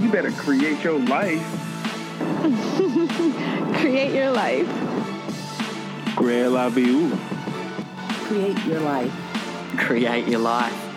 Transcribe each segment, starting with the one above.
You better create your life. Create your life. Create la vie. Create your life. Create your life.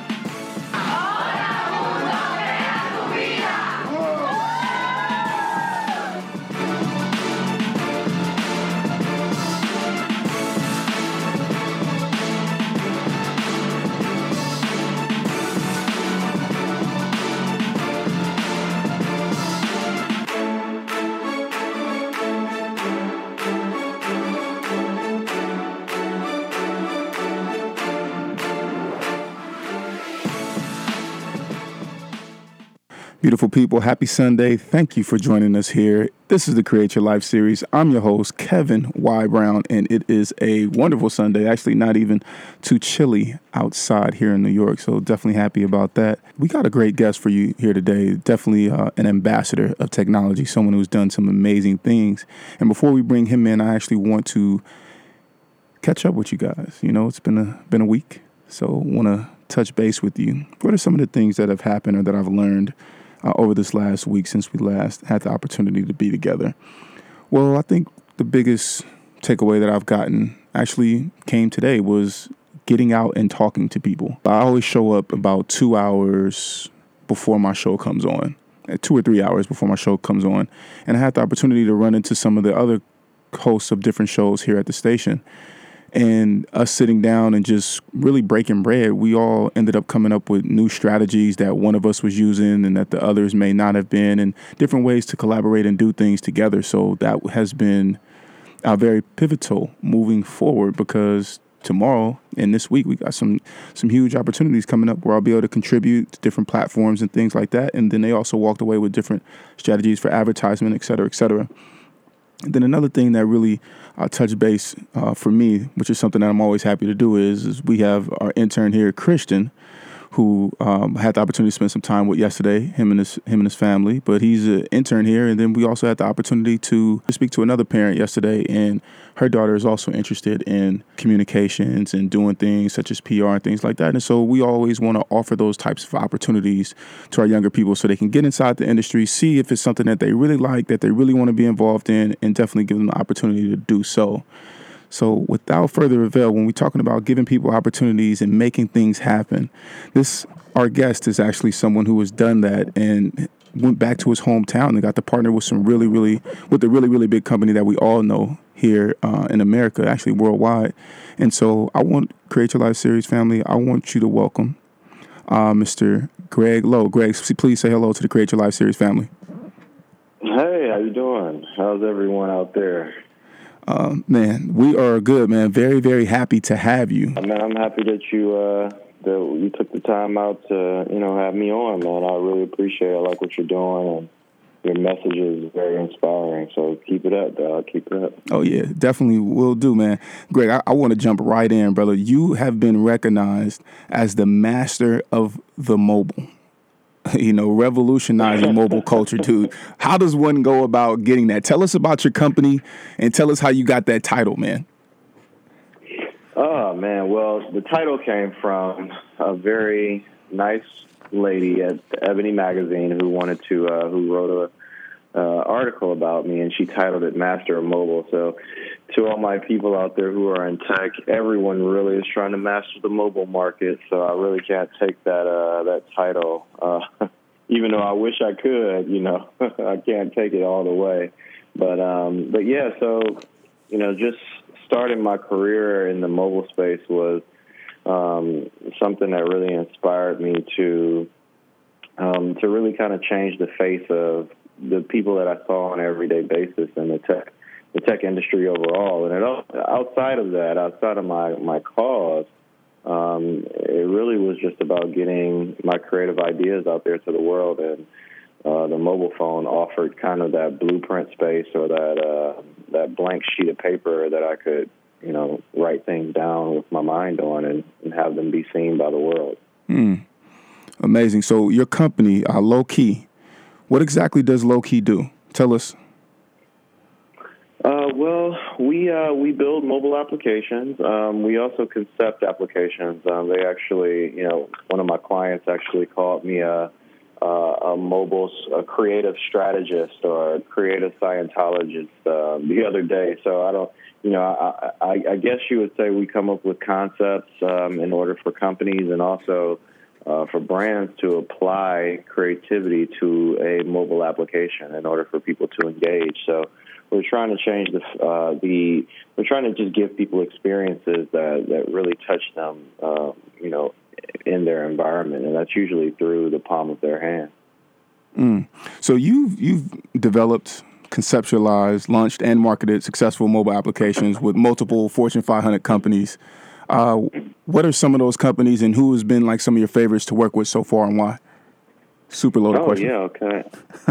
Beautiful people, happy Sunday. Thank you for joining us here. This is the Create Your Life series. I'm your host, Kevin Y. Brown, and it is a wonderful Sunday. Actually, not even too chilly outside here in New York, so definitely happy about that. We got a great guest for you here today. Definitely uh, an ambassador of technology, someone who's done some amazing things. And before we bring him in, I actually want to catch up with you guys. You know, it's been a been a week, so want to touch base with you. What are some of the things that have happened or that I've learned uh, over this last week since we last had the opportunity to be together? Well, I think the biggest takeaway that I've gotten actually came today was getting out and talking to people. I always show up about two hours before my show comes on, uh, two or three hours before my show comes on, and I had the opportunity to run into some of the other hosts of different shows here at the station and us sitting down and just really breaking bread, we all ended up coming up with new strategies that one of us was using and that the others may not have been, and different ways to collaborate and do things together. So that has been uh, very pivotal moving forward because tomorrow and this week we got some some huge opportunities coming up where I'll be able to contribute to different platforms and things like that. And then they also walked away with different strategies for advertisement, et cetera, et cetera. And then another thing that really uh, touched base uh, for me, which is something that I'm always happy to do, is, is we have our intern here, Christian, who um, had the opportunity to spend some time with yesterday, him and his him and his family. But he's an intern here, and then we also had the opportunity to speak to another parent yesterday, and her daughter is also interested in communications and doing things such as PR and things like that. And so we always want to offer those types of opportunities to our younger people so they can get inside the industry, see if it's something that they really like, that they really want to be involved in, and definitely give them the opportunity to do so. So, without further ado, when we're talking about giving people opportunities and making things happen, this our guest is actually someone who has done that and went back to his hometown and got to partner with some really, really with a really, really big company that we all know here uh, in America, actually worldwide. And so, I want Create Your Life Series family. I want you to welcome uh, Mr. Greg Lowe. Greg, please say hello to the Create Your Life Series family. Hey, how you doing? How's everyone out there? Um, man, we are good, man. Very, very happy to have you. Man, I'm happy that you uh, that you took the time out to you know have me on, man. I really appreciate. it. I like what you're doing, and your message is very inspiring. So keep it up, dog. Keep it up. Oh yeah, definitely will do, man. Greg, I, I want to jump right in, brother. You have been recognized as the master of the mobile. You know, revolutionizing mobile culture, dude. How does one go about getting that? Tell us about your company and tell us how you got that title, man. Oh man, well the title came from a very nice lady at Ebony magazine who wanted to uh, who wrote a uh, article about me, and she titled it "Master of Mobile." So, to all my people out there who are in tech, everyone really is trying to master the mobile market. So I really can't take that uh, that title, uh, even though I wish I could. You know, I can't take it all the way. But um, but yeah, so you know, just starting my career in the mobile space was um, something that really inspired me to um, to really kind of change the face of the people that I saw on an everyday basis in the tech the tech industry overall. And it, outside of that, outside of my my cause, um, it really was just about getting my creative ideas out there to the world and uh, the mobile phone offered kind of that blueprint space or that uh, that blank sheet of paper that I could, you know, write things down with my mind on and, and have them be seen by the world. Mm. Amazing. So your company, uh, Low Key, what exactly does Low Key do? Tell us. Uh, well, we uh, we build mobile applications. Um, we also concept applications. Um, they actually, you know, one of my clients actually called me a, a, a mobile a creative strategist or a creative Scientologist uh, the other day. So I don't, you know, I, I, I guess you would say we come up with concepts um, in order for companies and also uh, for brands to apply creativity to a mobile application in order for people to engage. So we're trying to change the uh, the we're trying to just give people experiences that that really touch them, uh, you know, in their environment, and that's usually through the palm of their hand. Mm. So you've you've developed, conceptualized, launched, and marketed successful mobile applications with multiple Fortune 500 companies. Uh, what are some of those companies, and who has been like some of your favorites to work with so far, and why? Super loaded oh, question. yeah, okay.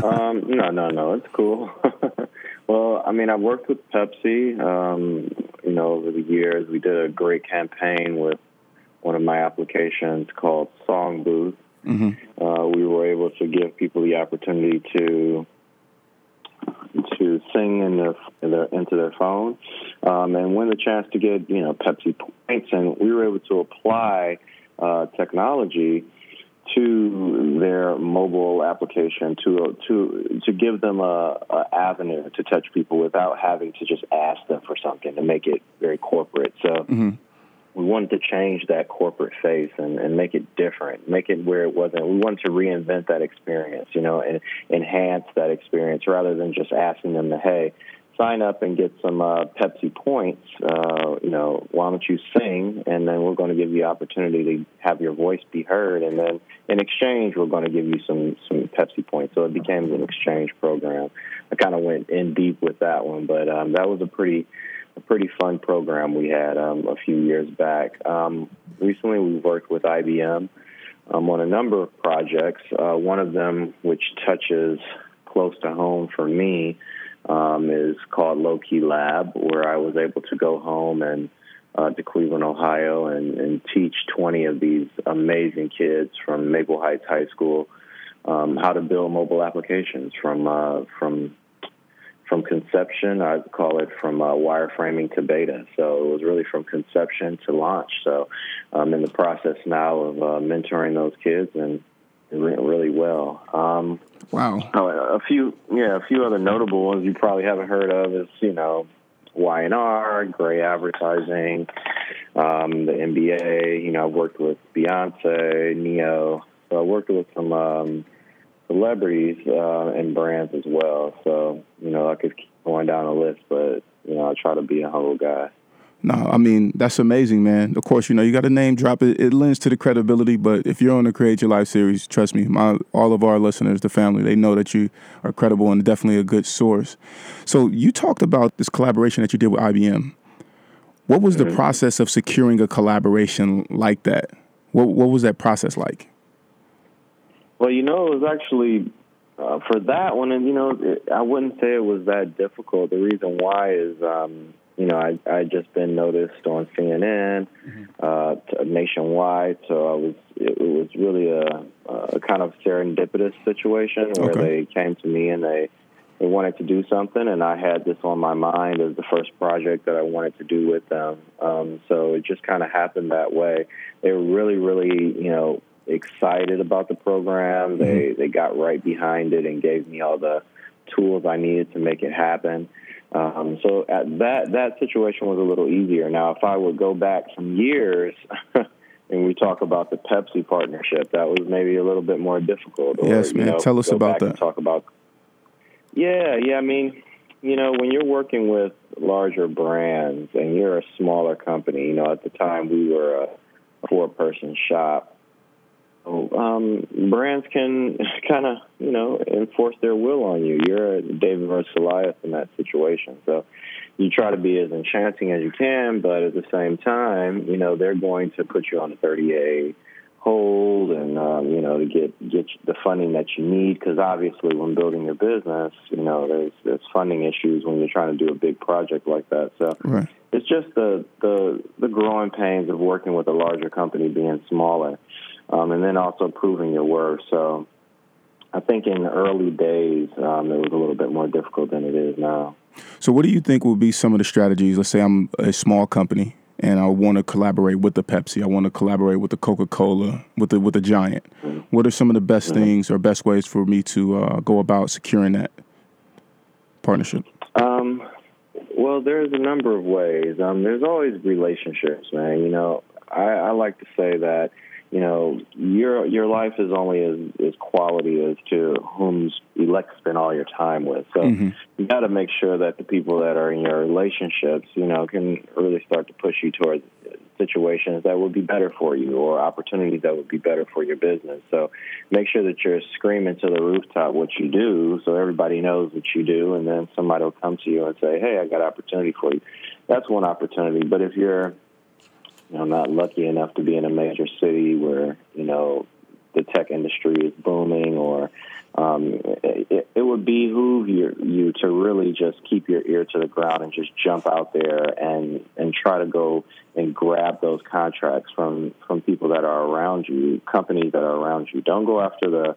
um, no, no, no, it's cool. well, I mean, I've worked with Pepsi. Um, you know, over the years, we did a great campaign with one of my applications called Song Booth. Mm-hmm. Uh, we were able to give people the opportunity to to sing in their, in their into their phone um, and win the chance to get you know Pepsi points, and we were able to apply uh, technology to their mobile application to to to give them a, a, avenue to touch people without having to just ask them for something to make it very corporate. So mm-hmm. we wanted to change that corporate face and, and make it different, make it where it wasn't. We wanted to reinvent that experience, you know, and enhance that experience rather than just asking them to hey sign up and get some uh, Pepsi points, uh, you know, why don't you sing? And then we're going to give you opportunity to have your voice be heard. And then in exchange, we're going to give you some, some Pepsi points. So it became an exchange program. I kind of went in deep with that one, but um, that was a pretty, a pretty fun program we had um, a few years back. Um, recently, we worked with IBM um, on a number of projects. Uh, one of them, which touches close to home for me, um, is called Low Key Lab, where I was able to go home and uh, to Cleveland, Ohio, and, and teach 20 of these amazing kids from Maple Heights High School um, how to build mobile applications from uh, from from conception. I call it from uh, wireframing to beta. So it was really from conception to launch. So I'm in the process now of uh, mentoring those kids and really well. Um, wow. A few, yeah, a few other notable ones you probably haven't heard of is you know Y&R, Grey Advertising, um, the NBA. You know, I've worked with Beyonce, Ne-Yo. So I worked with some um, celebrities uh, and brands as well. So you know, I could keep going down the list, but you know, I try to be a humble guy. No, I mean that's amazing, man. Of course, you know you got a name drop. It, it lends to the credibility. But if you're on the Create Your Life series, trust me, my all of our listeners, the family, they know that you are credible and definitely a good source. So you talked about this collaboration that you did with IBM. What was mm-hmm. the process of securing a collaboration like that? What What was that process like? Well, you know, it was actually uh, for that one, and you know, it, I wouldn't say it was that difficult. The reason why is. Um, you know, I I just been noticed on CNN mm-hmm. uh, nationwide, so I was it, it was really a, a kind of serendipitous situation where okay. they came to me and they they wanted to do something, and I had this on my mind as the first project that I wanted to do with them. Um, so it just kind of happened that way. They were really, really, you know, excited about the program. Mm-hmm. They they got right behind it and gave me all the tools I needed to make it happen. Um, so at that that situation was a little easier. Now, if I would go back some years and we talk about the Pepsi partnership, that was maybe a little bit more difficult. Or, yes, man. know, Tell us about that. talk about. Yeah, yeah. I mean, you know, when you're working with larger brands and you're a smaller company, you know, at the time we were a four-person shop um, brands can kind of, you know, enforce their will on you. You're a David versus Goliath in that situation. So you try to be as enchanting as you can, but at the same time, you know, they're going to put you on a 30A hold and um, you know to get get the funding that you need because obviously when building your business you know there's there's funding issues when you're trying to do a big project like that so Right. it's just the the the growing pains of working with a larger company being smaller um, and then also proving your worth so I think in the early days um, it was a little bit more difficult than it is now So, what do you think will be some of the strategies? Let's say I'm a small company and I want to collaborate with the Pepsi. I want to collaborate with the Coca Cola, with the with the Giant. What are some of the best things or best ways for me to uh, go about securing that partnership? Um, well, there's a number of ways. Um, there's always relationships, man. You know, I, I like to say that you know your your life is only as as quality as to whom you like to spend all your time with. So mm-hmm. you got to make sure that the people that are in your relationships, you know, can really start to push you towards situations that would be better for you or opportunities that would be better for your business. So make sure that you're screaming to the rooftop what you do so everybody knows what you do and then somebody will come to you and say, Hey, I got opportunity for you. That's one opportunity. But if you're know, not lucky enough to be in a major city where, you know, the tech industry is booming or um, it, it would behoove you, you to really just keep your ear to the ground and just jump out there and, and try to go and grab those contracts from, from people that are around you, companies that are around you. Don't go after the,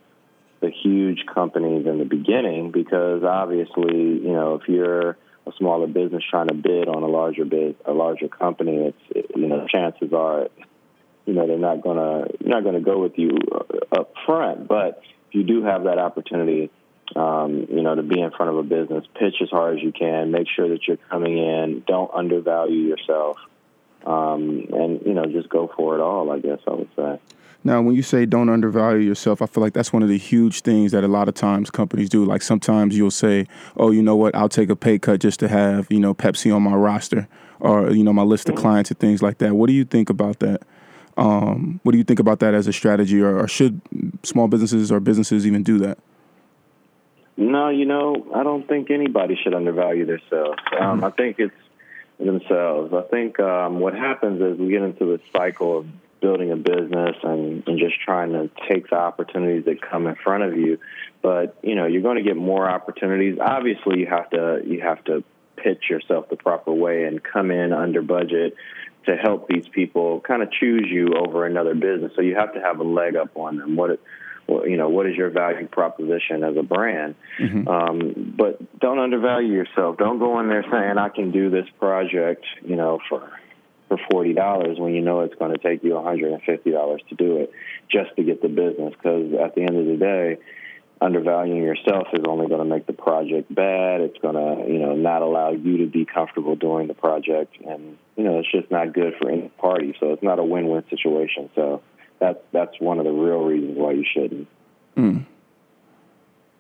the huge companies in the beginning because obviously, you know, if you're a smaller business trying to bid on a larger bid, a larger company, it's, you know, chances are, you know, they're not gonna, not gonna go with you up front, but if you do have that opportunity, um, you know, to be in front of a business, pitch as hard as you can. Make sure that you're coming in. Don't undervalue yourself, um, and you know, just go for it all. I guess I would say. Now, when you say don't undervalue yourself, I feel like that's one of the huge things that a lot of times companies do. Like sometimes you'll say, "Oh, you know what? I'll take a pay cut just to have you know Pepsi on my roster or you know my list of clients and things like that." What do you think about that? Um, what do you think about that as a strategy, or, or should small businesses or businesses even do that? No, you know, I don't think anybody should undervalue themselves. Um, I think it's themselves. I think um, what happens is we get into this cycle of building a business and, and just trying to take the opportunities that come in front of you. But you know, you're going to get more opportunities. Obviously, you have to you have to pitch yourself the proper way and come in under budget to help these people kind of choose you over another business. So you have to have a leg up on them. What it, you know, what is your value proposition as a brand? Um, but don't undervalue yourself. Don't go in there saying I can do this project, you know, for for forty dollars when you know it's going to take you one hundred and fifty dollars to do it just to get the business. Because at the end of the day, undervaluing yourself is only going to make the project bad. It's going to, you know, not allow you to be comfortable doing the project, and you know, it's just not good for any party. So it's not a win-win situation. So that's that's one of the real reasons why you shouldn't. Hmm.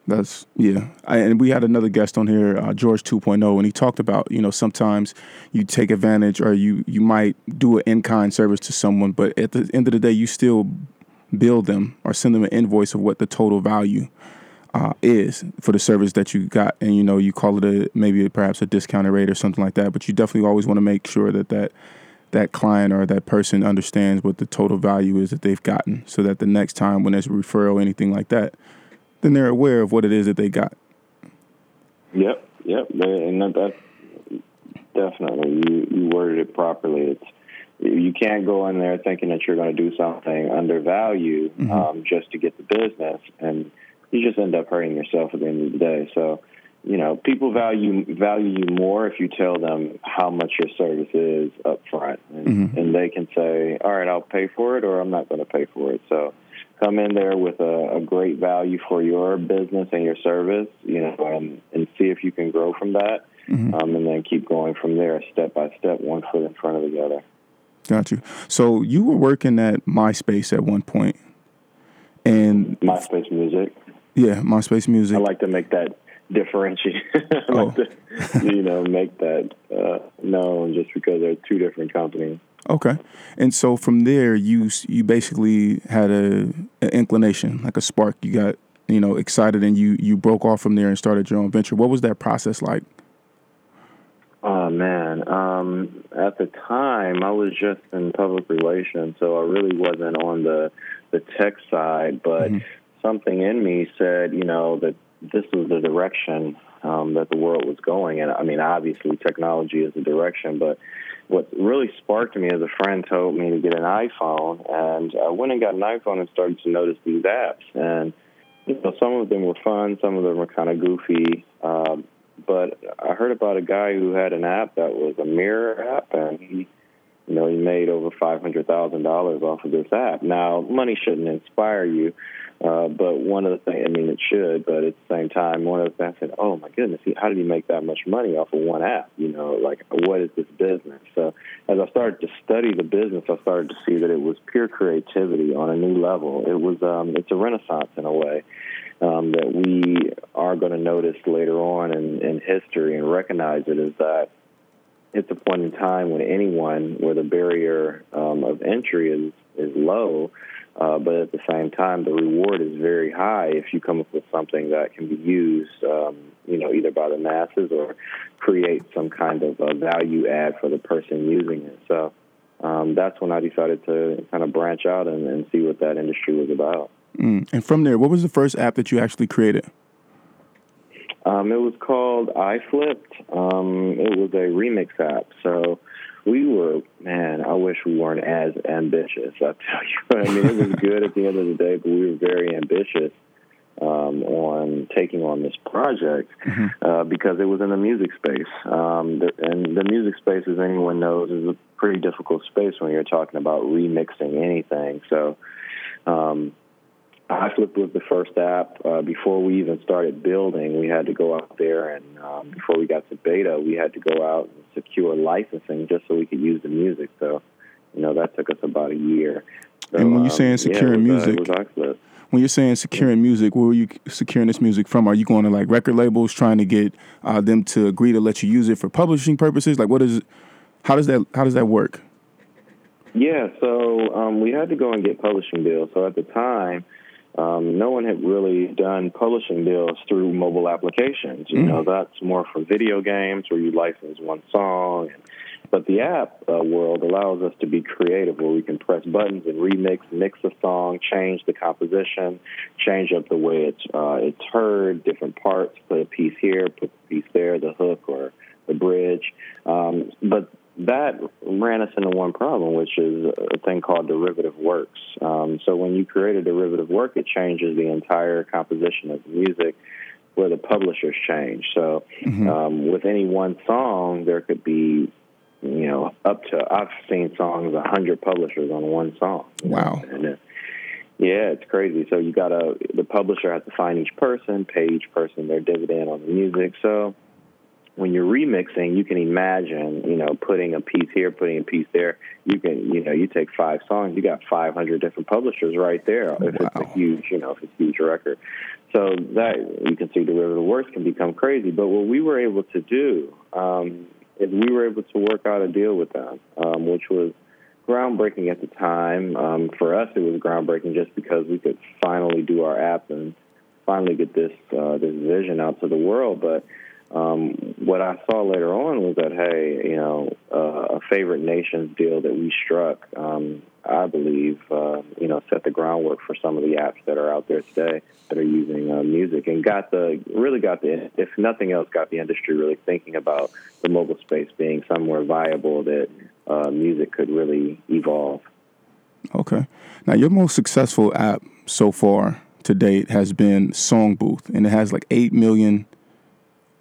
That's yeah. I, and we had another guest on here, uh, George 2.0, and he talked about you know sometimes you take advantage or you you might do an in kind service to someone, but at the end of the day, you still bill them or send them an invoice of what the total value uh, is for the service that you got, and you know you call it a maybe perhaps a discounted rate or something like that. But you definitely always want to make sure that that that client or that person understands what the total value is that they've gotten, so that the next time when there's a referral, anything like that, then they're aware of what it is that they got. Yep, yep, and that, that definitely you you worded it properly. It's you can't go in there thinking that you're going to do something undervalue um, just to get the business, and you just end up hurting yourself at the end of the day. So, you know, people value value you more if you tell them how much your service is up front, and, and they can say, "All right, I'll pay for it," or "I'm not going to pay for it." So, come in there with a, a great value for your business and your service, you know, and, and see if you can grow from that, um, and then keep going from there, step by step, one foot in front of the other. Got you. So you were working at MySpace at one point, and MySpace Music. yeah, MySpace Music. I like to make that differentiate. Oh. you know, make that uh, known just because they're two different companies. Okay, and so from there, you you basically had a an inclination, like a spark. You got you know excited, and you you broke off from there and started your own venture. What was that process like? Oh man, um, at the time I was just in public relations, so I really wasn't on the the tech side. But mm-hmm. something in me said, you know, that this was the direction um, that the world was going. And I mean, obviously, technology is the direction, but what really sparked me is a friend told me to get an iPhone, and I went and got an iPhone and started to notice these apps. And you know, some of them were fun, some of them were kind of goofy. Um, but I heard about a guy who had an app that was a mirror app, and he, you know, he made over five hundred thousand dollars off of this app. Now, money shouldn't inspire you, uh, but one of the things, I mean, it should, but at the same time, one of the things I said, oh my goodness, how did he make that much money off of one app? You know, like, what is this business? So as I started to study the business, I started to see that it was pure creativity on a new level. It was, um, it's a renaissance in a way. Um, that we are going to notice later on in, in history and recognize it is that it's a point in time when anyone where the barrier um, of entry is is low uh, but at the same time, the reward is very high if you come up with something that can be used, um, you know, either by the masses or create some kind of a value add for the person using it. So um, that's when I decided to kind of branch out and, and see what that industry was about. Mm. And from there, what was the first app that you actually created? Um, it was called iFlipped. Um, it was a remix app. So we were, man, I wish we weren't as ambitious. I tell you, I mean, it was good at the end of the day, but we were very ambitious um, on taking on this project mm-hmm. uh, because it was in the music space. Um, the, and the music space, as anyone knows, is a pretty difficult space when you're talking about remixing anything. So, um, iFlip was the first app. Uh, before we even started building, we had to go out there, and um, before we got to beta, we had to go out and secure licensing just so we could use the music. So, you know, that took us about a year. So, and when you're saying securing um, yeah, was, uh, music, when you're saying securing music, where are you securing this music from? Are you going to like record labels trying to get uh, them to agree to let you use it for publishing purposes? Like, what is? How does that? How does that work? Yeah, so um, we had to go and get publishing deals. So at the time, um, no one had really done publishing deals through mobile applications. You mm. know, that's more for video games where you license one song. But the app uh, world allows us to be creative where we can press buttons and remix, mix a song, change the composition, change up the way it's, uh, it's heard, different parts, put a piece here, put a piece there, the hook or the bridge. Um, but that ran us into one problem, which is a thing called derivative works. Um, so when you create a derivative work, it changes the entire composition of the music where the publishers change. So mm-hmm. um, with any one song, there could be, you know, up to, I've seen songs, 100 publishers on one song. Wow. And it, yeah, it's crazy. So you got to, the publisher has to find each person, pay each person their dividend on the music. So, when you're remixing, you can imagine, you know, putting a piece here, putting a piece there. You can, you know, you take five songs, you got 500 different publishers right there. If wow. it's a huge, you know, if it's a huge record. So that you can see derivative works can become crazy. But what we were able to do um, is we were able to work out a deal with them, um, which was groundbreaking at the time. Um, for us, it was groundbreaking just because we could finally do our app and finally get this uh, this vision out to the world. But um, what I saw later on was that, hey, you know, uh, a favorite nations deal that we struck, um, I believe, uh, you know, set the groundwork for some of the apps that are out there today that are using uh, music and got the really got the, if nothing else, got the industry really thinking about the mobile space being somewhere viable that uh, music could really evolve. Okay. Now, your most successful app so far to date has been Songbooth, and it has like 8 million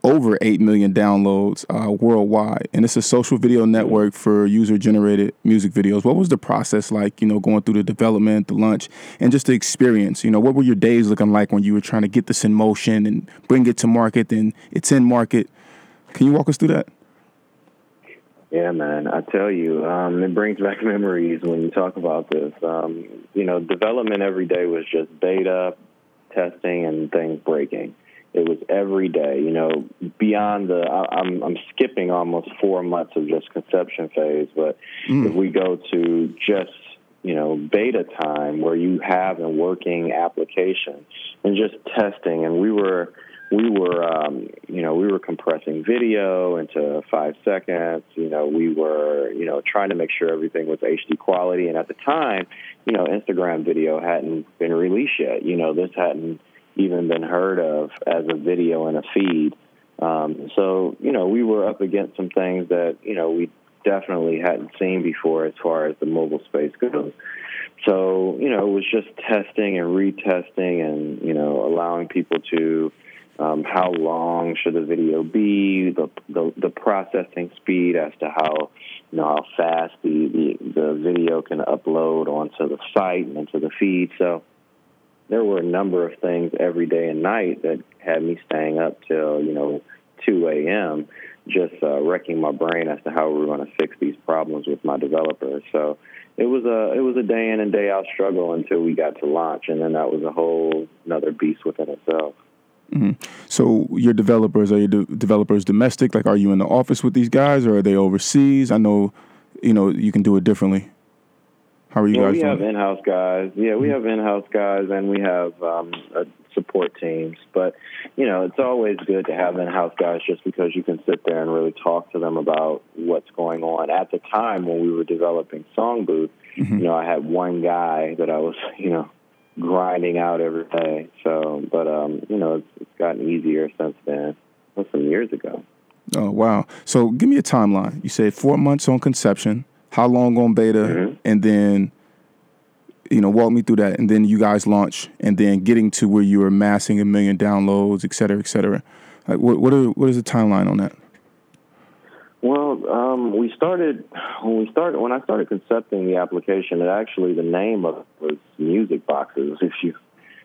over 8 million downloads uh, worldwide. And it's a social video network for user generated music videos. What was the process like you know going through the development the launch and just the experience? You know what were your days looking like when you were trying to get this in motion and bring it to market and it's in market? Can you walk us through that? Yeah, man, I tell you, um, it brings back memories when you talk about this. Um, you know, development every day was just beta, testing, and things breaking it was every day. You know, beyond the I, I'm I'm skipping almost four months of just conception phase, but mm. if we go to just you know beta time where you have a working application and just testing, and we were we were, um, you know, we were compressing video into five seconds. You know, we were, you know, trying to make sure everything was HD quality. And at the time, you know, Instagram video hadn't been released yet. You know, this hadn't even been heard of as a video in a feed. Um, so, you know, we were up against some things that, you know, we definitely hadn't seen before as far as the mobile space goes. So, you know, it was just testing and retesting and, you know, allowing people to, um, how long should the video be, the, the, the processing speed as to how, you know, how fast the, the, the video can upload onto the site and into the feed. So there were a number of things every day and night that had me staying up till, you know, 2 a.m just uh, wrecking my brain as to how we were going to fix these problems with my developers. So it was a it was a day in and day out struggle until we got to launch, and then that was a whole another beast within itself. Mm-hmm. So your developers are your de- developers domestic? Like, are you in the office with these guys, or are they overseas? I know, you know, you can do it differently. How are you yeah, guys we have in-house guys. Yeah, we have in-house guys, and we have um, support teams. But you know, it's always good to have in-house guys, just because you can sit there and really talk to them about what's going on. At the time when we were developing Song Booth, Mm-hmm. you know, I had one guy that I was, you know, grinding out every day. So, but um, you know, it's, it's gotten easier since then. That's some years ago. Oh wow! So give me a timeline. You said four months on conception. How long on beta, Mhm. and then you know walk me through that, and then you guys launch, and then getting to where you were amassing a million downloads, et cetera, et cetera. Like what what, are, what is the timeline on that? Well, um, we started when we started when I started concepting the application. It actually the name of it was Music Boxes. If you,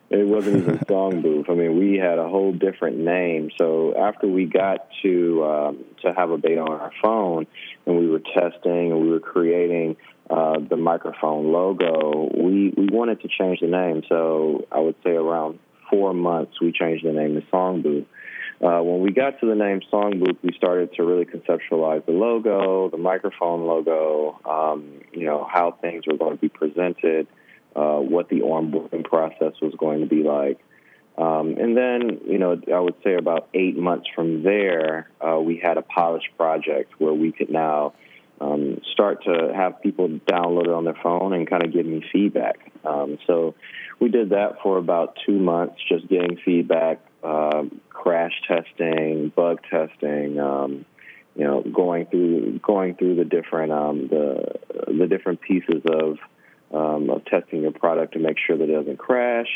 it wasn't even Song Booth. I mean, we had a whole different name. So after we got to um, to have a beta on our phone, and we were testing and we were creating uh, the microphone logo, we we wanted to change the name. So I would say around four months, we changed the name to Song Booth. Uh, when we got to the name Song Booth, we started to really conceptualize the logo, the microphone logo, um, you know, how things were going to be presented, uh, what the onboarding process was going to be like. Um, and then, you know, I would say about eight months from there, uh, we had a polished project where we could now um, start to have people download it on their phone and kind of give me feedback. Um, so we did that for about two months, just getting feedback, um, crash testing, bug testing, um, you know, going through going through the different um, the the different pieces of um, of testing your product to make sure that it doesn't crash.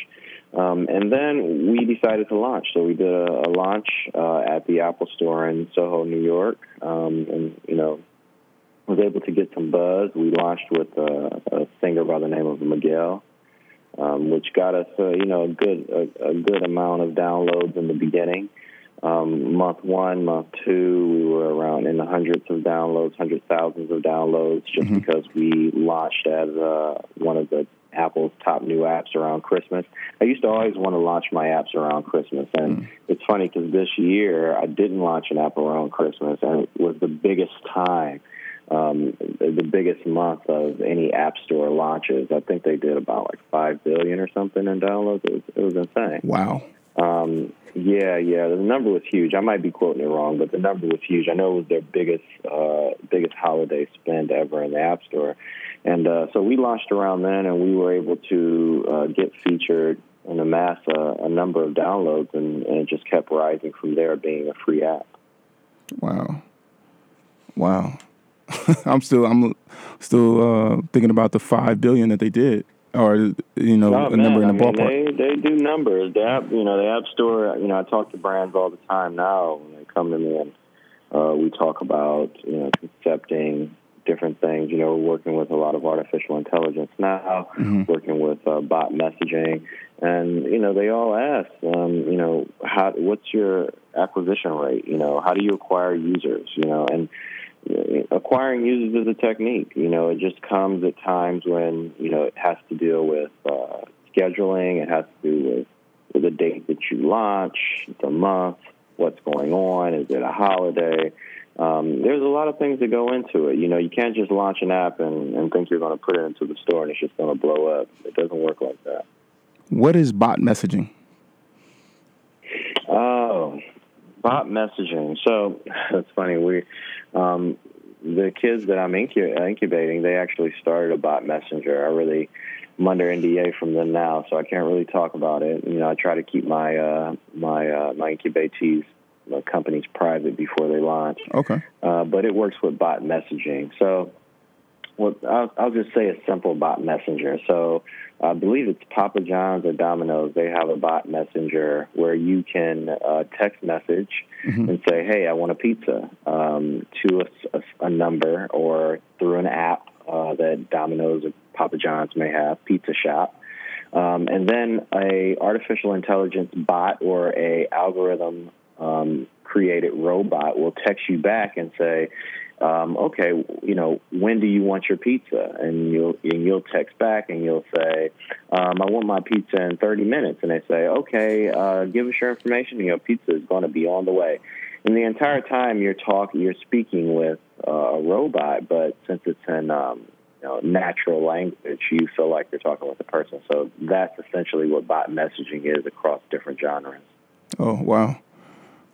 Um, and then we decided to launch. So we did a, a launch uh, at the Apple Store in Soho, New York, um, and you know was able to get some buzz. We launched with a, a singer by the name of Miguel, um, which got us, uh, you know, a good a, a good amount of downloads in the beginning. Um, month one, month two, we were around in the hundreds of downloads, hundred thousands of downloads, just because we launched as uh, one of the Apple's top new apps around Christmas. I used to always want to launch my apps around Christmas, and it's funny because this year I didn't launch an app around Christmas, and it was the biggest time um, the biggest month of any app store launches. I think they did about like five billion or something in downloads. It was, it was insane. Wow. Um, yeah, yeah, the number was huge. I might be quoting it wrong, but the number was huge. I know it was their biggest, uh, biggest holiday spend ever in the App Store, and uh, so we launched around then, and we were able to uh, get featured and amass a, a number of downloads, and, and it just kept rising from there, being a free app. Wow. Wow. I'm still I'm still uh, thinking about the five billion that they did, or you know, Oh, a number in the I mean, ballpark. They they do numbers. The app, you know, the App Store. You know, I talk to brands all the time now when they come to me, and uh, we talk about you know concepting different things. You know, we're working with a lot of artificial intelligence now, Mm-hmm. working with uh, bot messaging, and you know, they all ask, um, you know, how what's your acquisition rate? You know, how do you acquire users? You know, and acquiring users is a technique. You know, it just comes at times when you know it has to deal with uh, scheduling. It has to do with with the date that you launch, the month, what's going on. Is it a holiday? Um, there's a lot of things that go into it. You know, you can't just launch an app and, and think you're going to put it into the store and it's just going to blow up. It doesn't work like that. What is bot messaging? Oh, bot messaging. So that's funny. We, um, the kids that I'm incu- incubating, they actually started a bot messenger. I really, I'm under NDA from them now, so I can't really talk about it. You know, I try to keep my uh, my uh, my incubatees my companies private before they launch. Okay. Uh, but it works with bot messaging. So, well, I'll, I'll just say a simple bot messenger. So, I believe it's Papa John's or Domino's. They have a bot messenger where you can uh, text message Mm-hmm. and say, "Hey, I want a pizza," um, to a, a, a number or through an app uh, that Domino's Papa John's may have, Pizza Shop. Um, and then a artificial intelligence bot or a algorithm um, created robot will text you back and say, um, "Okay, you know, when do you want your pizza?" And you'll and you'll text back and you'll say, um, "I want my pizza in 30 minutes." And they say, "Okay, uh, give us your information, and your pizza is going to be on the way." And the entire time you're talking, you're speaking with uh, a robot, but since it's in um, know, natural language, you feel like you're talking with a person. So that's essentially what bot messaging is across different genres. Oh wow.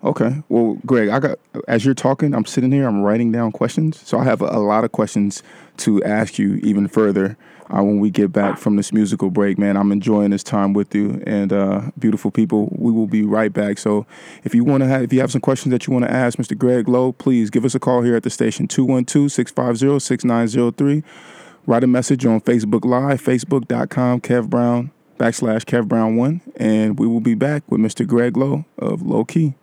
Okay. Well, Greg, I got as you're talking, I'm sitting here, I'm writing down questions. So I have a, a lot of questions to ask you even further uh, when we get back from this musical break. Man, I'm enjoying this time with you and uh, beautiful people. We will be right back. So if you want to have, if you have some questions that you want to ask Mr. Greg Lowe, please give us a call here at the station 212-650-6903. Write a message on Facebook Live, facebook.com, Kev Brown backslash Kev Brown one, and we will be back with Mr. Greg Lowe of Low Key.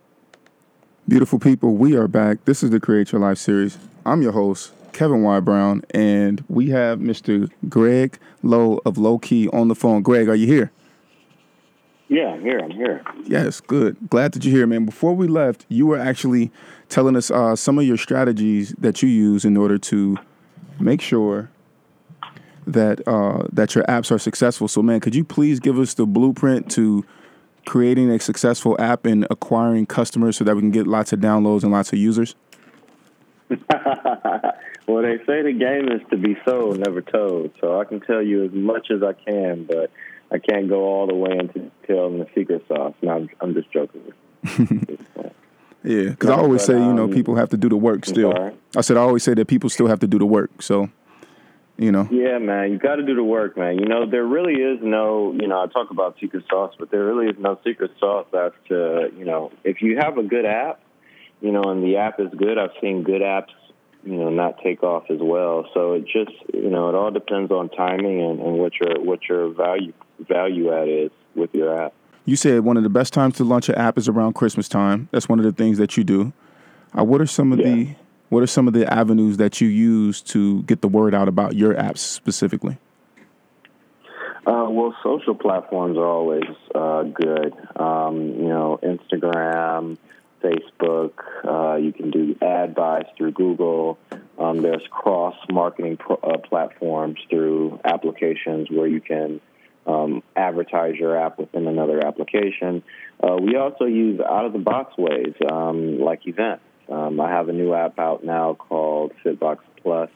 Beautiful people, we are back. This is the Create Your Life series. I'm your host, Kevin Y. Brown, and we have Mr. Greg Lowe of Low Key on the phone. Greg, are you here? Yeah, I'm here. I'm here. Yes, good. Glad that you're here, man. Before we left, you were actually telling us uh, some of your strategies that you use in order to make sure that uh, that your apps are successful. So, man, could you please give us the blueprint to creating a successful app and acquiring customers so that we can get lots of downloads and lots of users? well, they say the game is to be sold, never told. So I can tell you as much as I can, but I can't go all the way into telling the secret sauce. No, I'm, I'm just joking. Yeah, because I always but, say, you know, um, people have to do the work still. I said I always say that people still have to do the work. So, you know, Yeah, man, you got to do the work, man. You know, there really is no, you know, I talk about secret sauce, but there really is no secret sauce as to, you know, if you have a good app, you know, and the app is good, I've seen good apps, you know, not take off as well. So it just, you know, it all depends on timing and, and what your what your value value add is with your app. you said one of the best times to launch an app is around Christmas time. That's one of the things that you do. Uh, what are some of the Yeah. What are some of the avenues that you use to get the word out about your apps specifically? Uh, well, social platforms are always uh, good. Um, you know, Instagram, Facebook. Uh, you can do ad buys through Google. Um, there's cross marketing uh, platforms through applications where you can um, advertise your app within another application. Uh, we also use out of the box ways um, like events. Um, I have a new app out now called Fitbox Plus.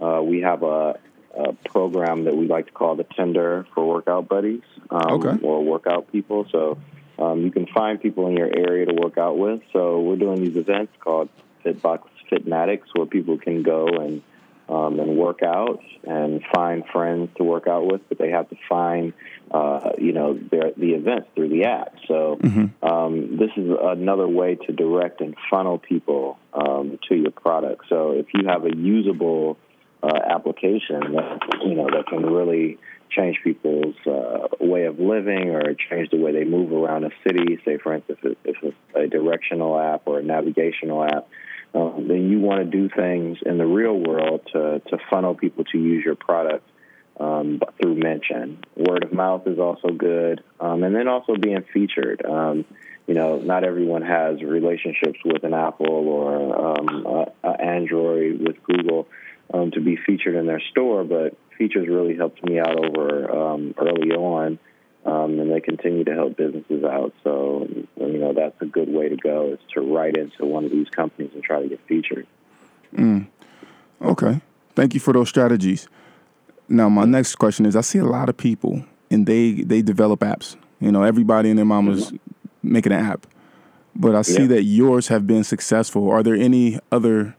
Uh, we have a, a program that we like to call the Tinder for workout buddies um, Okay. or workout people. So um, you can find people in your area to work out with. So we're doing these events called Fitbox Fitmatics where people can go and um, and work out and find friends to work out with, but they have to find, uh, you know, their, the events through the app. So um, this is another way to direct and funnel people um, to your product. So if you have a usable uh, application that you know that can really change people's uh, way of living or change the way they move around a city, say for instance, if, if it's a directional app or a navigational app, um, then you want to do things in the real world to, to funnel people to use your product um, through mention. Word of mouth is also good, um, and then also being featured. Um, you know, not everyone has relationships with an Apple or um, uh, uh, Android with Google um, to be featured in their store, but features really helped me out over um, early on, um, and they continue to help businesses out. So, you know, that's a good way to go is to write into one of these companies and try to get featured. Okay. Thank you for those strategies. Now, my next question is I see a lot of people and they they develop apps. You know, everybody and their mama's making an app. but I see Yeah. that yours have been successful. Are there any other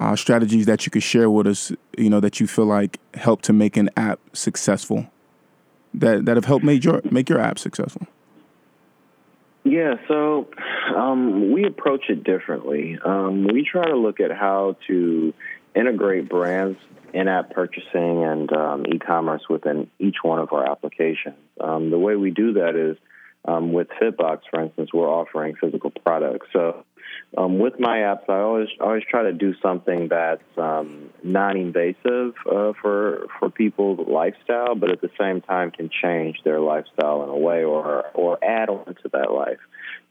uh, strategies that you could share with us? You know that you feel like help to make an app successful. That that have helped make your make your app successful. Yeah, so um, we approach it differently. Um, we try to look at how to integrate brands in-app purchasing and um, e-commerce within each one of our applications. Um, the way we do that is um, with Fitbox, for instance, we're offering physical products. So um, with my apps, I always always try to do something that's um, non-invasive uh, for for people's lifestyle, but at the same time can change their lifestyle in a way or or add on to that life.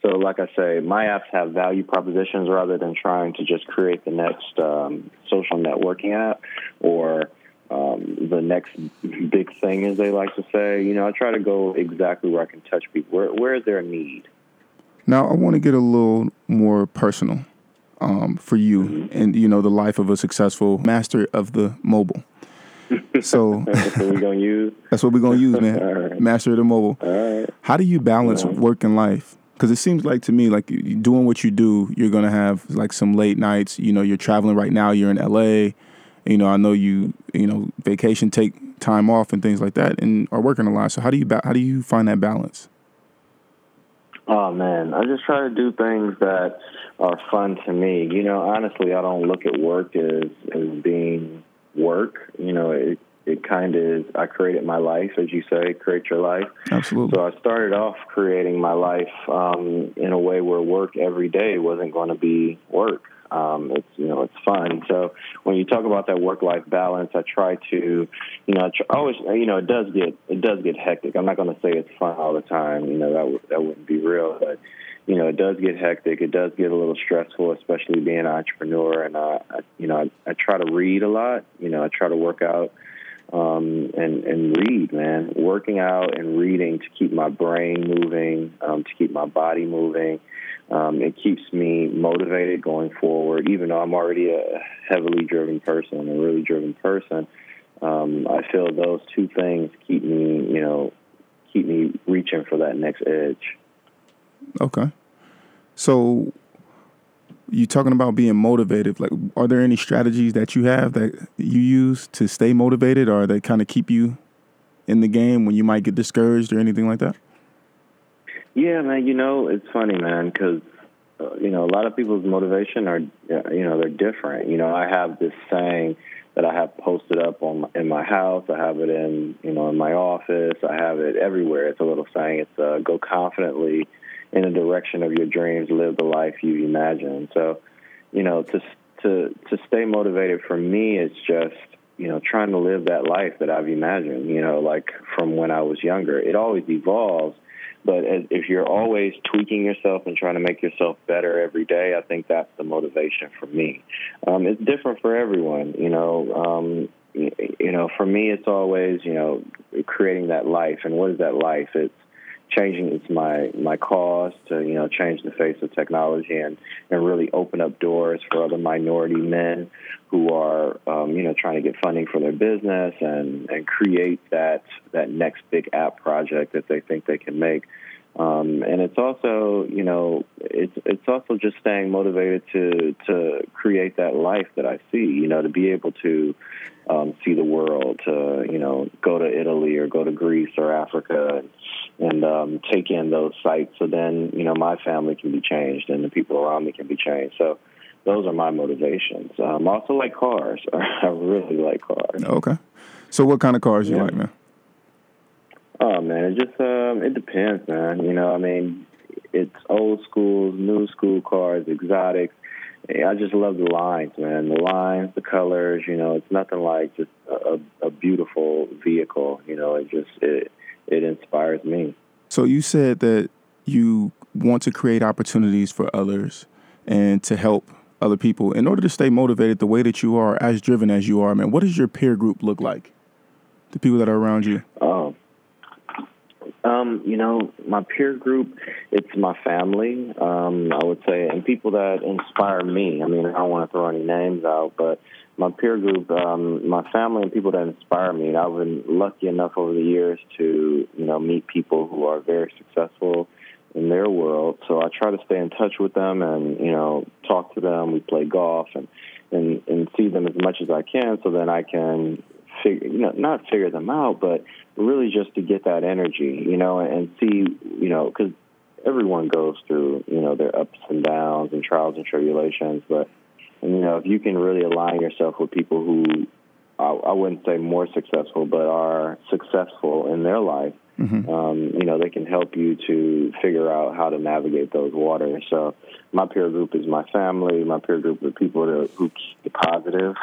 So, like I say, my apps have value propositions rather than trying to just create the next um, social networking app or um, the next big thing, as they like to say. You know, I try to go exactly where I can touch people. Where, where is there a need? Now I want to get a little more personal um, for you and you know the life of a successful master of the mobile. So That's what we're gonna use. that's what we're gonna use, man. Right. Master of the mobile. Right. How do you balance work and life? Because it seems like to me, like doing what you do, you're gonna have like some late nights. You know, you're traveling right now. You're in LA. You know, I know you. You know, vacation, take time off, and things like that, and are working a lot. So how do you ba- how do you find that balance? Oh man, I just try to do things that are fun to me. You know, honestly, I don't look at work as as being work. You know, it it kind of is. I created my life, as you say, create your life. Absolutely. So I started off creating my life um, in a way where work every day wasn't going to be work. Um, it's you know it's fun. So when you talk about that work life balance, I try to, you know, I tr- always you know it does get it does get hectic. I'm not going to say it's fun all the time. You know that would that wouldn't be real, but you know it does get hectic. It does get a little stressful, especially being an entrepreneur. And uh, I, you know I, I try to read a lot. You know I try to work out um, and and read, man. Working out and reading to keep my brain moving, um, to keep my body moving. Um, it keeps me motivated going forward. Even though I'm already a heavily driven person, a really driven person, um, I feel those two things keep me, you know, keep me reaching for that next edge. Okay. So you talking about being motivated. Like, are there any strategies that you have that you use to stay motivated, or that kind of keep you in the game when you might get discouraged or anything like that? Yeah, man. You know, it's funny, man, because uh, you know a lot of people's motivation are, uh, you know, they're different. You know, I have this saying that I have posted up on my, in my house. I have it in, you know, in my office. I have it everywhere. It's a little saying. It's uh, go confidently in the direction of your dreams, live the life you imagine. So, you know, to to to stay motivated for me it's just you know trying to live that life that I've imagined. You know, like from when I was younger. It always evolves, but as, if you're always tweaking yourself and trying to make yourself better every day, I think that's the motivation for me. Um, it's different for everyone. You know. Um, you know, for me, it's always you know creating that life, and what is that life? It's changing it's my my cause to you know change the face of technology and and really open up doors for other minority men who are um, you know trying to get funding for their business and and create that that next big app project that they think they can make. Um, and it's also you know it's it's also just staying motivated to to create that life that I see you know to be able to um, see the world to you know go to Italy or go to Greece or Africa and, and um, take in those sights so then you know my family can be changed and the people around me can be changed. So those are my motivations um, I also like cars I really like cars Okay. So what kind of cars you like, man? Oh man, it just um, it depends, man. You know, I mean, it's old school, new school cars, exotics. I just love the lines, man. The lines, the colors. You know, it's nothing like just a, a beautiful vehicle. You know, it just it it inspires me. So you said that you want to create opportunities for others and to help other people. In order to stay motivated the way that you are, as driven as you are, man, what does your peer group look like? The people that are around you. Oh. Um, you know, my peer group, it's my family, um, I would say, and people that inspire me. I mean, I don't want to throw any names out, but my peer group, um, my family and people that inspire me. And I've been lucky enough over the years to, you know, meet people who are very successful in their world. So I try to stay in touch with them and you know talk to them. We play golf and and and see them as much as I can, so then I can figure you know not figure them out, but really just to get that energy, you know, and see you know because everyone goes through you know their ups and downs and trials and tribulations, but you know if you can really align yourself with people who I, I wouldn't say more successful, but are successful in their life Mm-hmm. Um, you know, they can help you to figure out how to navigate those waters. So, my peer group is my family. My peer group are people that, who keep me positive,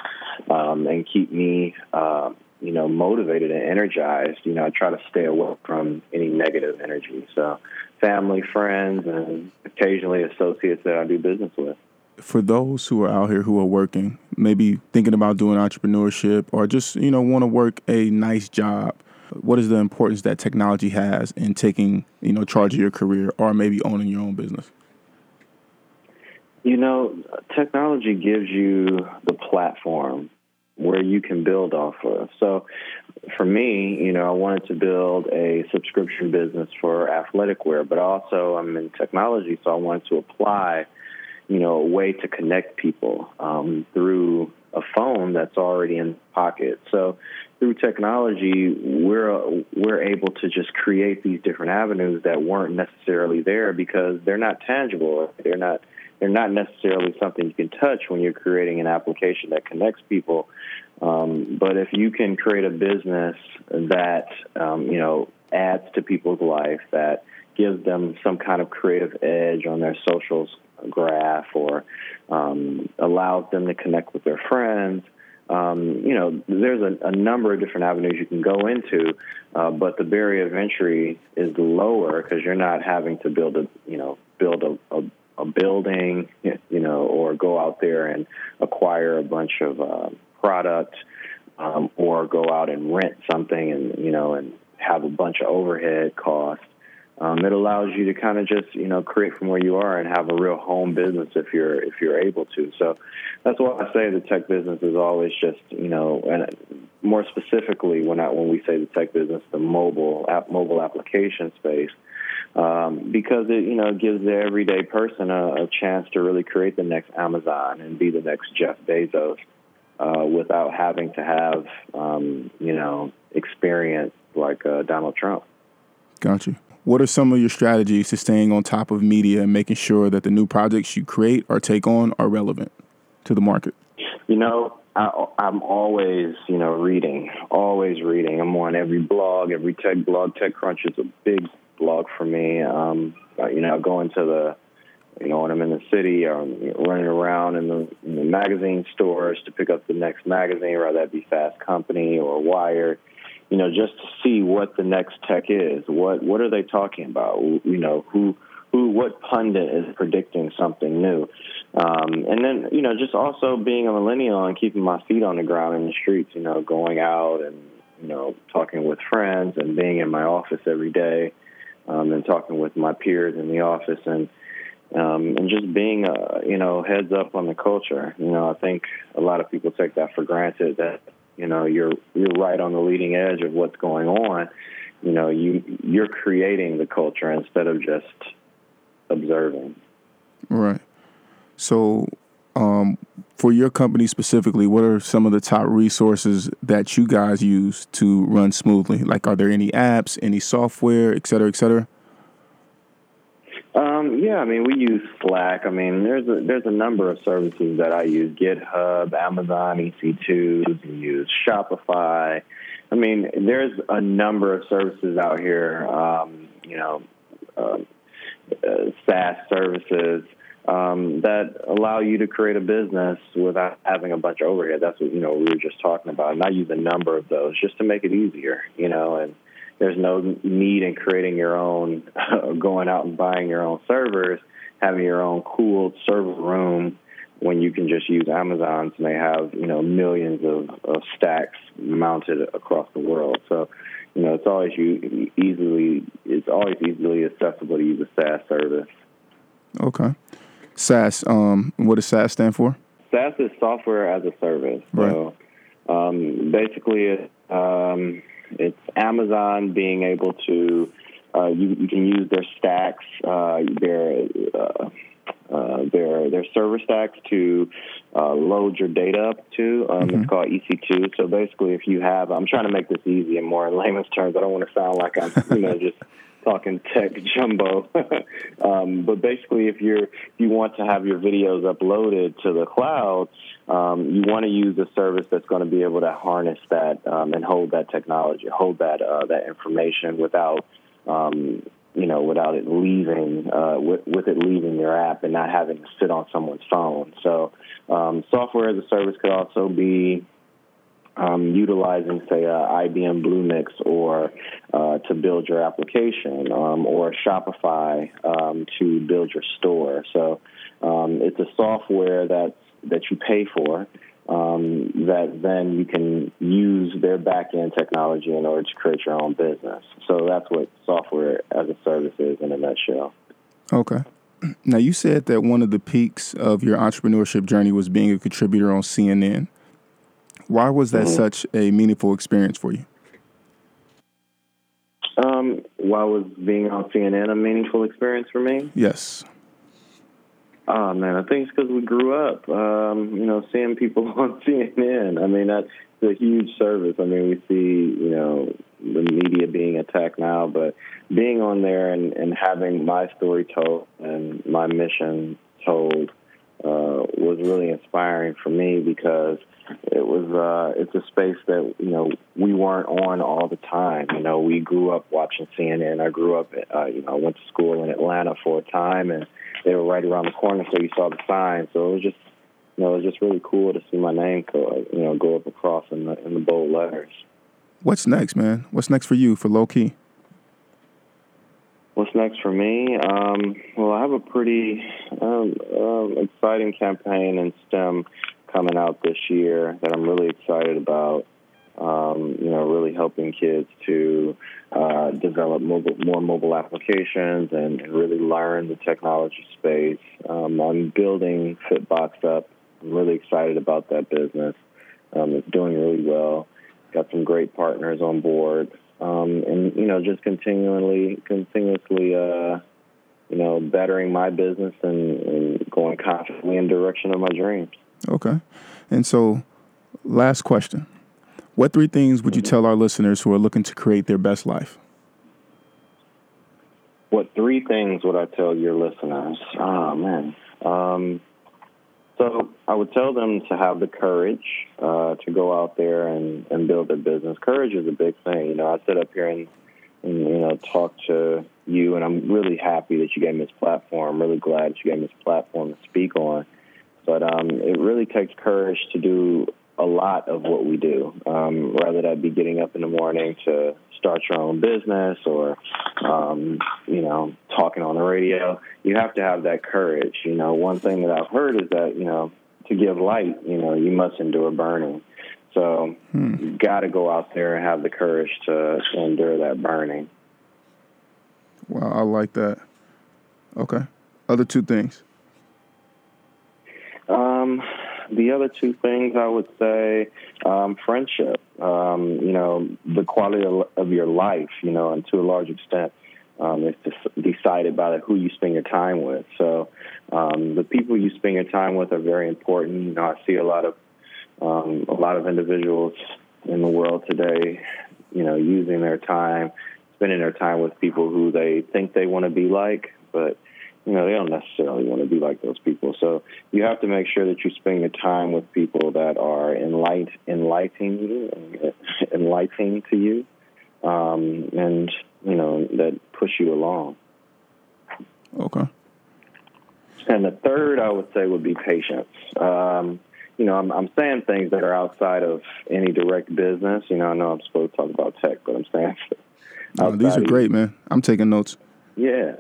um, and keep me, uh, you know, motivated and energized. You know, I try to stay away from any negative energy. So, family, friends, and occasionally associates that I do business with for those who are out here who are working, maybe thinking about doing entrepreneurship or just, you know, want to work a nice job, what is the importance that technology has in taking you know charge of your career or maybe owning your own business? You know, technology gives you the platform where you can build off of. So for me, you know, I wanted to build a subscription business for athletic wear, but also I'm in technology, so I wanted to apply, you know, a way to connect people um, through a phone that's already in pocket. So through technology, we're we're able to just create these different avenues that weren't necessarily there because they're not tangible. They're not they're not necessarily something you can touch when you're creating an application that connects people. Um, but if you can create a business that um, you know adds to people's life, that gives them some kind of creative edge on their socials graph, or um, allows them to connect with their friends um, you know, there's a, a, number of different avenues you can go into, uh, but the barrier of entry is lower because you're not having to build a, you know, build a, a, a, building, you know, or go out there and acquire a bunch of uh, product, um, or go out and rent something and you know and have a bunch of overhead costs um, it allows you to kind of just you know create from where you are and have a real home business if you're if you're able to. So that's why I say the tech business is always just you know and more specifically when I, when we say the tech business, the mobile app mobile application space. Um, because it you know gives the everyday person a, a chance to really create the next Amazon and be the next Jeff Bezos uh, without having to have um, you know experience like uh, Donald Trump. Got you. What are some of your strategies to staying on top of media and making sure that the new projects you create or take on are relevant to the market? You know, I, am always, you know, reading, always reading. I'm on every blog, every tech blog. TechCrunch is a big blog for me. Um, you know, going to the, you know, when I'm in the city, I'm running around in the, in the magazine stores to pick up the next magazine, whether that be Fast Company or Wired you know, just to see what the next tech is. What what are they talking about? You know, who who what pundit is predicting something new? Um, and then you know, just also being a millennial and keeping my feet on the ground in the streets. You know, going out and you know talking with friends and being in my office every day, um, and talking with my peers in the office and. Um, and just being, uh, you know, heads up on the culture. You know, I think a lot of people take that for granted that you know you're you're right on the leading edge of what's going on. You know you you're creating the culture instead of just observing. Right. So um, for your company specifically what are some of the top resources that you guys use to run smoothly? Like are there any apps any software et cetera et cetera um, yeah, I mean, we use Slack. I mean, there's a there's a number of services that I use: GitHub, Amazon EC2. We use Shopify. I mean, there's a number of services out here. Um, you know, uh, uh, SaaS services um, that allow you to create a business without having a bunch of overhead. That's what you know we were just talking about. And I use a number of those just to make it easier. You know, and there's no need in creating your own, going out and buying your own servers, having your own cooled server room when you can just use Amazon's and they have you know millions of, of stacks mounted across the world. So you know it's always you easily it's always easily accessible to use a SaaS service. Okay, SaaS. Um, what does SaaS stand for? SaaS is software as a service. Right. So um, basically, um, it's Amazon being able to uh, you, you can use their stacks, uh, their uh, uh, their their server stacks to uh, load your data up to. Um, Mm-hmm. It's called EC2. So basically, if you have, I'm trying to make this easy and more in layman's terms. I don't want to sound like I'm you know just talking tech jumbo. um, but basically, if you're if you want to have your videos uploaded to the cloud, um, you want to use a service that's going to be able to harness that um, and hold that technology, hold that uh, that information without um, you know without it leaving uh, with, with it leaving your app and not having to sit on someone's phone. So um, software as a service could also be um, utilizing, say, uh, IBM Bluemix or uh, to build your application, um, or Shopify to build your store. So it's a software that that you pay for. Um, that then you can use their back end technology in order to create your own business. So that's what software as a service is in a nutshell. Okay. Now you said that one of the peaks of your entrepreneurship journey was being a contributor on CNN. Why was that such a meaningful experience for you? Um, why was being on CNN a meaningful experience for me? Yes. Oh man, I think it's because we grew up, um, you know, seeing people on CNN. I mean, that's a huge service. I mean, we see, you know, the media being attacked now, but being on there and, and having my story told and my mission told uh, was really inspiring for me because it was uh, it's a space that you know we weren't on all the time. You know, we grew up watching CNN. I grew up, uh, you know, I went to school in Atlanta for a time, and they were right around the corner, so you saw the sign. So it was just, you know, it was just really cool to see my name go, you know, go up across in the in the bold letters. What's next, man? What's next for you for low key? Next for me? Um, well, I have a pretty um, um, exciting campaign in STEM coming out this year that I'm really excited about. Um, you know, really helping kids to uh, develop mobile, more mobile applications and, and really learn the technology space. Um, I'm building Fitbox up. I'm really excited about that business. It's doing really well. Got some great partners on board um, and you know just continually continuously uh, you know bettering my business and, and going confidently in direction of my dreams. Okay. And so, last question. What three things would you tell our listeners who are looking to create their best life? What three things would I tell your listeners? Oh man. Um, so I would tell them to have the courage uh, to go out there and, and build their business. Courage is a big thing. You know, I sit up here and, and you know talk to you, and I'm really happy that you gave me this platform. I'm really glad that you gave me this platform to speak on. But um, it really takes courage to do a lot of what we do. Um, rather that be getting up in the morning to start your own business or, um, you know, talking on the radio. You have to have that courage. You know, one thing that I've heard is that, you know, to give light, you know, you must endure burning. So you got to go out there and have the courage to, to endure that burning. Wow, I like that. Okay. Other two things. Um, the other two things I would say, um, friendship. Um, you know, the quality of, your life. You know, and to a large extent, um, is de- decided by who you spend your time with. So, um, the people you spend your time with are very important. You know, I see a lot of um, a lot of individuals in the world today. You know, using their time, spending their time with people who they think they want to be like, but you know, they don't necessarily want to be like those people. So you have to make sure that you spend your time with people that are enlight, enlightening you, enlightening to you, um, and you know that push you along. Okay. And the third, I would say, would be patience. Um, you know, I'm, I'm saying things that are outside of any direct business. You know, I know I'm supposed to talk about tech, but I'm saying No, these are great, man. I'm taking notes. Yeah.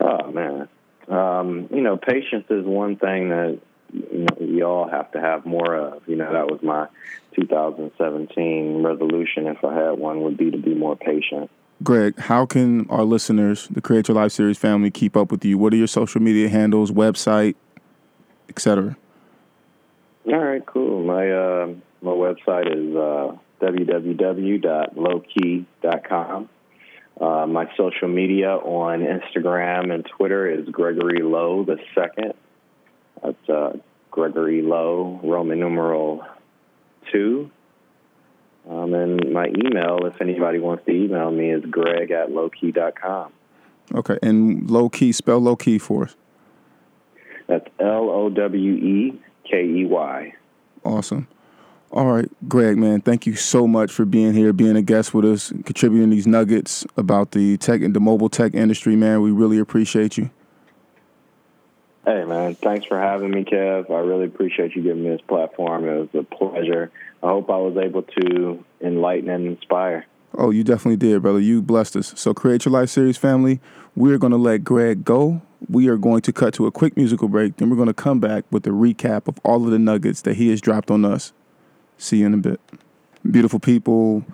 Oh man. Um, you know, patience is one thing that you know we all have to have more of. You know, that was my 2017 resolution, if I had one, would be to be more patient. Greg, how can our listeners, the Create Your Life series family, keep up with you? What are your social media handles, website, etc.? All right, cool. My uh, my website is uh, www.lowekey.com. Uh, my social media on Instagram and Twitter is Gregory Lowe the second. That's uh, Gregory Lowe, Roman numeral two. Um, and my email, if anybody wants to email me, is greg at lowekey.com. Okay, and low key, spell low key for us. That's L O W E K E Y. Awesome. All right, Greg, man, thank you so much for being here, being a guest with us, contributing these nuggets about the tech and the mobile tech industry, man. We really appreciate you. Hey, man, thanks for having me, Kev. I really appreciate you giving me this platform. It was a pleasure. I hope I was able to enlighten and inspire. Oh, you definitely did, brother. You blessed us. So, Create Your Life series family, we're going to let Greg go. We are going to cut to a quick musical break. Then we're going to come back with a recap of all of the nuggets that he has dropped on us. See you in a bit. Beautiful people,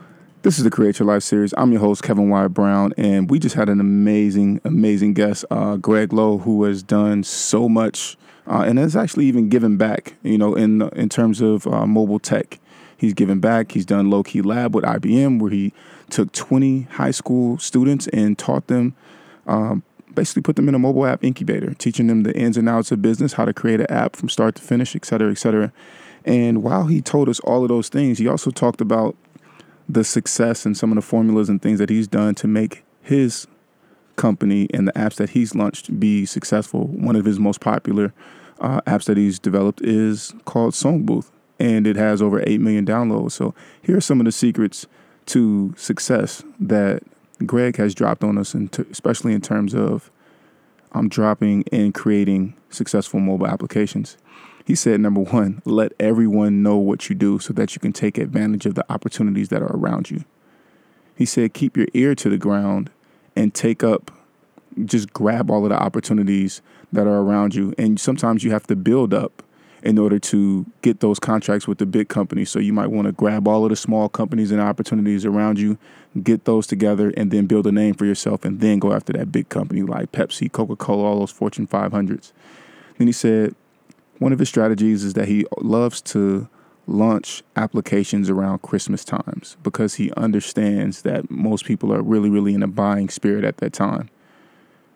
this is the Create Your Life series. I'm your host, Kevin Wyatt Brown, and we just had an amazing, amazing guest, uh, Greg Lowe, who has done so much uh, and has actually even given back, you know, in, in terms of uh, mobile tech. He's given back. He's done Low Key Lab with IBM, where he took 20 high school students and taught them, um, basically put them in a mobile app incubator, teaching them the ins and outs of business, how to create an app from start to finish, et cetera, et cetera. And while he told us all of those things, he also talked about the success and some of the formulas and things that he's done to make his company and the apps that he's launched be successful. One of his most popular uh, apps that he's developed is called Song Booth and it has over 8 million downloads. So here are some of the secrets to success that Greg has dropped on us, and especially in terms of um, dropping and creating successful mobile applications. He said, number one, let everyone know what you do so that you can take advantage of the opportunities that are around you. He said, keep your ear to the ground and take up, just grab all of the opportunities that are around you. And sometimes you have to build up in order to get those contracts with the big companies. So you might want to grab all of the small companies and opportunities around you, get those together, and then build a name for yourself, and then go after that big company like Pepsi, Coca Cola, all those Fortune 500s. Then he said one of his strategies is that he loves to launch applications around Christmas times because he understands that most people are really, really in a buying spirit at that time.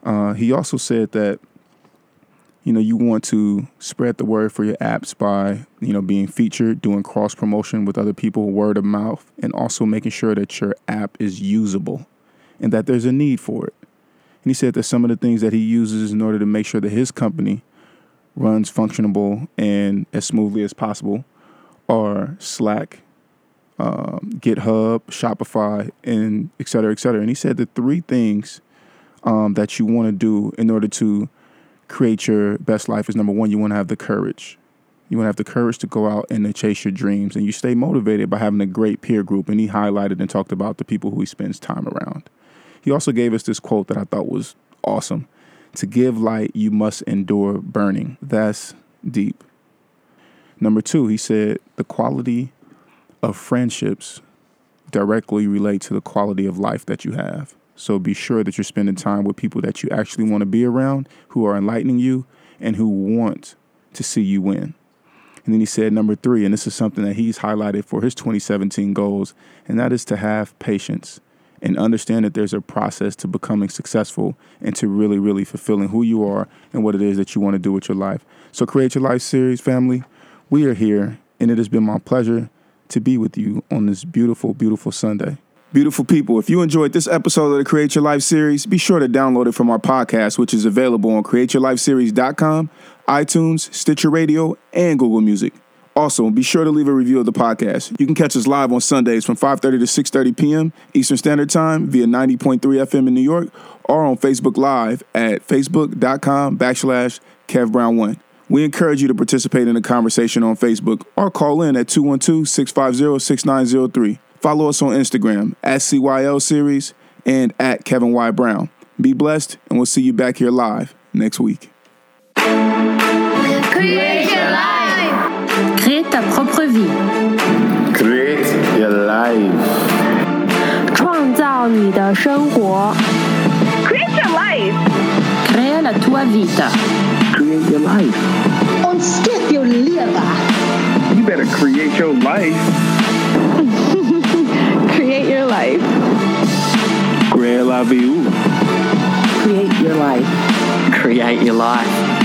Uh, he also said that you know you want to spread the word for your apps by you know being featured doing cross promotion with other people word of mouth and also making sure that your app is usable and that there's a need for it and he said that some of the things that he uses in order to make sure that his company runs functionable and as smoothly as possible are slack um, github shopify and et cetera et cetera and he said the three things um, that you want to do in order to create your best life is number one, you want to have the courage. You want to have the courage to go out and to chase your dreams. And you stay motivated by having a great peer group. And he highlighted and talked about the people who he spends time around. He also gave us this quote that I thought was awesome To give light, you must endure burning. That's deep. Number two, he said the quality of friendships directly relate to the quality of life that you have. So be sure that you're spending time with people that you actually want to be around, who are enlightening you, and who want to see you win. And then he said, number three, and this is something that he's highlighted for his 2017 goals, and that is to have patience and understand that there's a process to becoming successful and to really, really fulfilling who you are and what it is that you want to do with your life. So, Create Your Life series, family, we are here, and it has been my pleasure to be with you on this beautiful, beautiful Sunday. Beautiful people, if you enjoyed this episode of the Create Your Life series, be sure to download it from our podcast, which is available on createyourlifeseries.com, iTunes, Stitcher Radio, and Google Music. Also, be sure to leave a review of the podcast. You can catch us live on Sundays from 5:30 to 6:30 p.m. Eastern Standard Time via 90.3 FM in New York, or on Facebook Live at facebook.com backslash KevBrown1. We encourage you to participate in the conversation on Facebook or call in at 212 650 6903. Follow us on Instagram at CYL Series and at Kevin Y. Brown. Be blessed, and we'll see you back here live next week. Crée ta propre vie. Create your life. 创造你的生活。 Create your life. Crea la tua vita. Create your life. On skip your liver. You better create your life. Create your life. Create la vie. Create your life. Create your life.